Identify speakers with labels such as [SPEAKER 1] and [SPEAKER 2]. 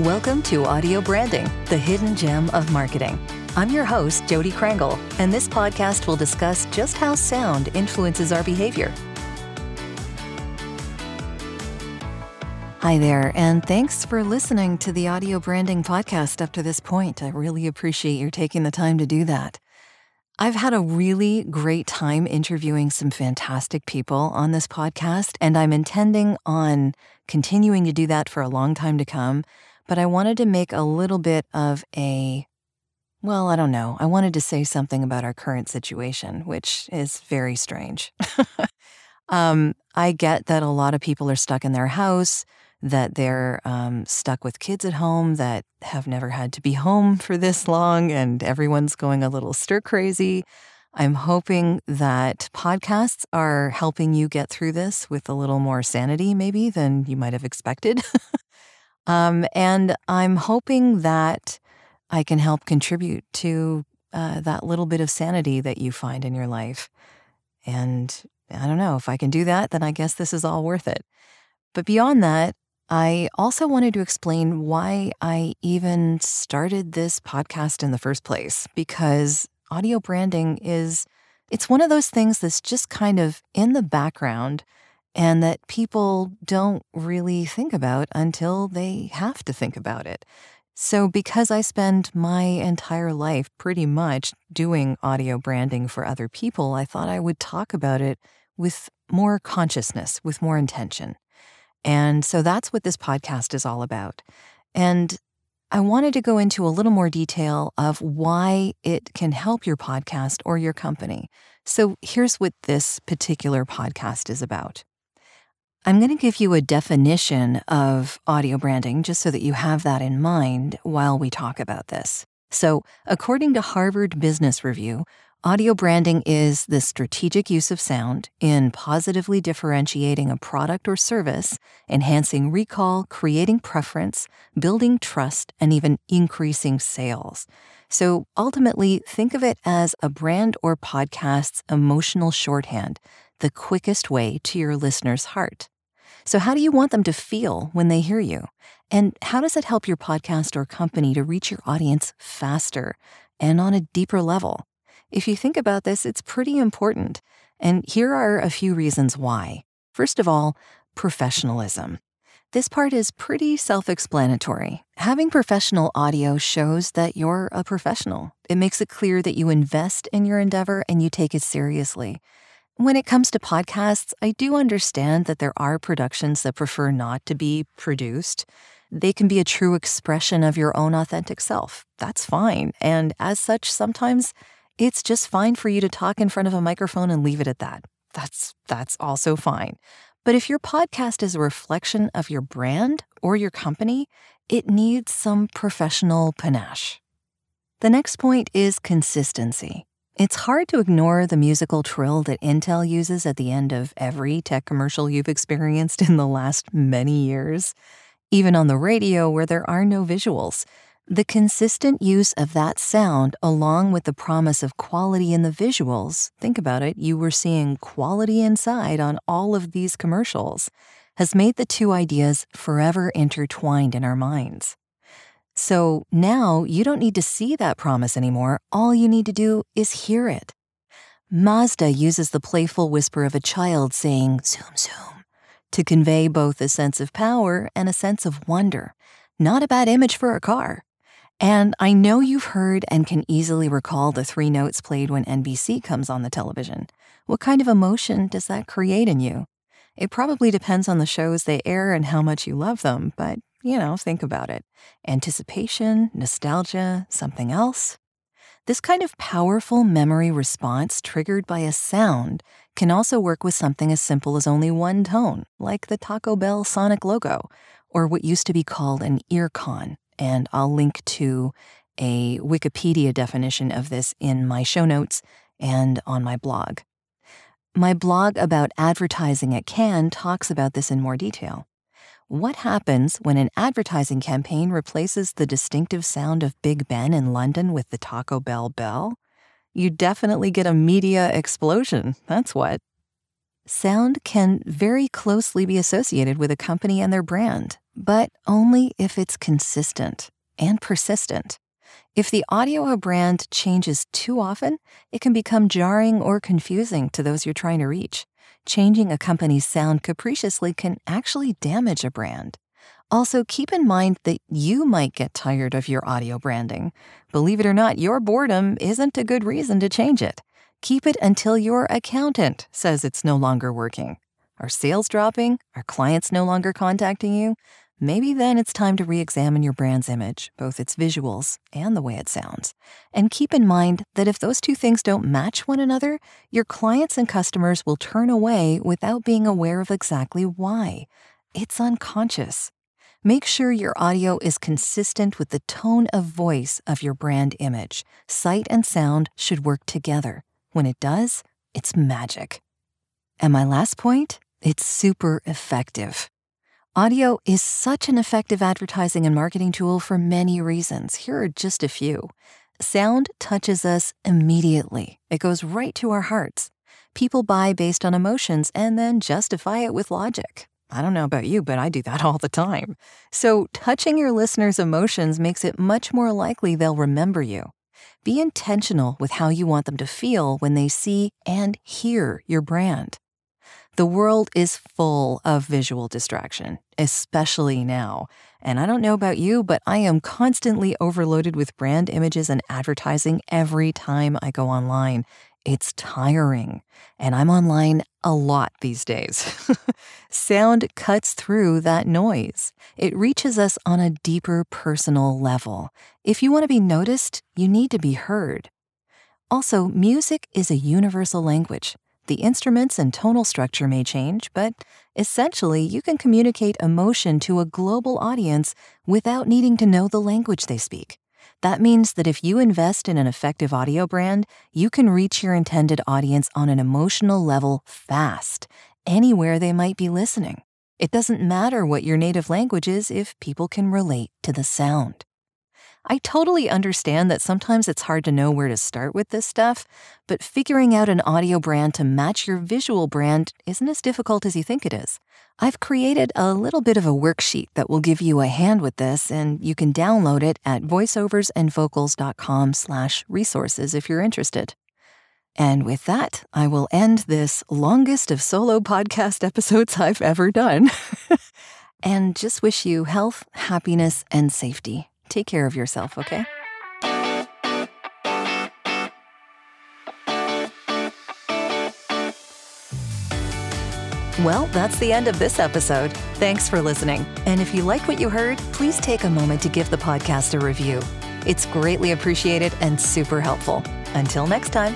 [SPEAKER 1] Welcome to Audio Branding, the hidden gem of marketing. I'm your host, Jodi Krangle, and this podcast will discuss just how sound influences our behavior. Hi there, and thanks for listening to the Audio Branding Podcast up to this point. I really appreciate you taking the time to do that. I've had a really great time interviewing some fantastic people on this podcast, and I'm intending on continuing to do that for a long time to come but I wanted to make a little bit of a well, I don't know. I wanted to say something about our current situation, which is very strange. um, I get that a lot of people are stuck in their house, that they're um, stuck with kids at home that have never had to be home for this long, and everyone's going a little stir crazy. I'm hoping that podcasts are helping you get through this with a little more sanity, maybe, than you might have expected. Um, and I'm hoping that I can help contribute to uh, that little bit of sanity that you find in your life. And I don't know, if I can do that, then I guess this is all worth it. But beyond that, I also wanted to explain why I even started this podcast in the first place, because audio branding is it's one of those things that's just kind of in the background and that people don't really think about until they have to think about it. So, because I spend my entire life pretty much doing audio branding for other people, I thought I would talk about it with more consciousness, with more intention. And so that's what this podcast is all about. And I wanted to go into a little more detail of why it can help your podcast or your company. So here's what this particular podcast is about. I'm going to give you a definition of audio branding just so that you have that in mind while we talk about this. So, according to Harvard Business Review, audio branding is the strategic use of sound in positively differentiating a product or service, enhancing recall, creating preference, building trust, and even increasing sales. So, ultimately, think of it as a brand or podcast's emotional shorthand, the quickest way to your listener's heart. So, how do you want them to feel when they hear you? And how does it help your podcast or company to reach your audience faster and on a deeper level? If you think about this, it's pretty important. And here are a few reasons why. First of all, professionalism. This part is pretty self explanatory. Having professional audio shows that you're a professional. It makes it clear that you invest in your endeavor and you take it seriously. When it comes to podcasts, I do understand that there are productions that prefer not to be produced. They can be a true expression of your own authentic self. That's fine. And as such, sometimes it's just fine for you to talk in front of a microphone and leave it at that. That's that's also fine. But if your podcast is a reflection of your brand or your company, it needs some professional panache. The next point is consistency. It's hard to ignore the musical trill that Intel uses at the end of every tech commercial you've experienced in the last many years. Even on the radio, where there are no visuals, the consistent use of that sound, along with the promise of quality in the visuals think about it, you were seeing quality inside on all of these commercials has made the two ideas forever intertwined in our minds. So now you don't need to see that promise anymore. All you need to do is hear it. Mazda uses the playful whisper of a child saying, Zoom, zoom, to convey both a sense of power and a sense of wonder. Not a bad image for a car. And I know you've heard and can easily recall the three notes played when NBC comes on the television. What kind of emotion does that create in you? It probably depends on the shows they air and how much you love them, but you know, think about it anticipation, nostalgia, something else. This kind of powerful memory response triggered by a sound can also work with something as simple as only one tone, like the Taco Bell Sonic logo, or what used to be called an earcon. And I'll link to a Wikipedia definition of this in my show notes and on my blog. My blog about advertising at Cannes talks about this in more detail. What happens when an advertising campaign replaces the distinctive sound of Big Ben in London with the Taco Bell bell? You definitely get a media explosion, that's what. Sound can very closely be associated with a company and their brand, but only if it's consistent and persistent. If the audio of a brand changes too often, it can become jarring or confusing to those you're trying to reach. Changing a company's sound capriciously can actually damage a brand. Also, keep in mind that you might get tired of your audio branding. Believe it or not, your boredom isn't a good reason to change it. Keep it until your accountant says it's no longer working. Are sales dropping? Are clients no longer contacting you? Maybe then it's time to re examine your brand's image, both its visuals and the way it sounds. And keep in mind that if those two things don't match one another, your clients and customers will turn away without being aware of exactly why. It's unconscious. Make sure your audio is consistent with the tone of voice of your brand image. Sight and sound should work together. When it does, it's magic. And my last point it's super effective. Audio is such an effective advertising and marketing tool for many reasons. Here are just a few. Sound touches us immediately, it goes right to our hearts. People buy based on emotions and then justify it with logic. I don't know about you, but I do that all the time. So, touching your listeners' emotions makes it much more likely they'll remember you. Be intentional with how you want them to feel when they see and hear your brand. The world is full of visual distraction, especially now. And I don't know about you, but I am constantly overloaded with brand images and advertising every time I go online. It's tiring, and I'm online a lot these days. Sound cuts through that noise. It reaches us on a deeper personal level. If you want to be noticed, you need to be heard. Also, music is a universal language. The instruments and tonal structure may change, but essentially, you can communicate emotion to a global audience without needing to know the language they speak. That means that if you invest in an effective audio brand, you can reach your intended audience on an emotional level fast, anywhere they might be listening. It doesn't matter what your native language is if people can relate to the sound. I totally understand that sometimes it's hard to know where to start with this stuff, but figuring out an audio brand to match your visual brand isn't as difficult as you think it is. I've created a little bit of a worksheet that will give you a hand with this, and you can download it at voiceoversandvocals.com slash resources if you're interested. And with that, I will end this longest of solo podcast episodes I've ever done. and just wish you health, happiness, and safety. Take care of yourself, okay? Well, that's the end of this episode. Thanks for listening. And if you like what you heard, please take a moment to give the podcast a review. It's greatly appreciated and super helpful. Until next time.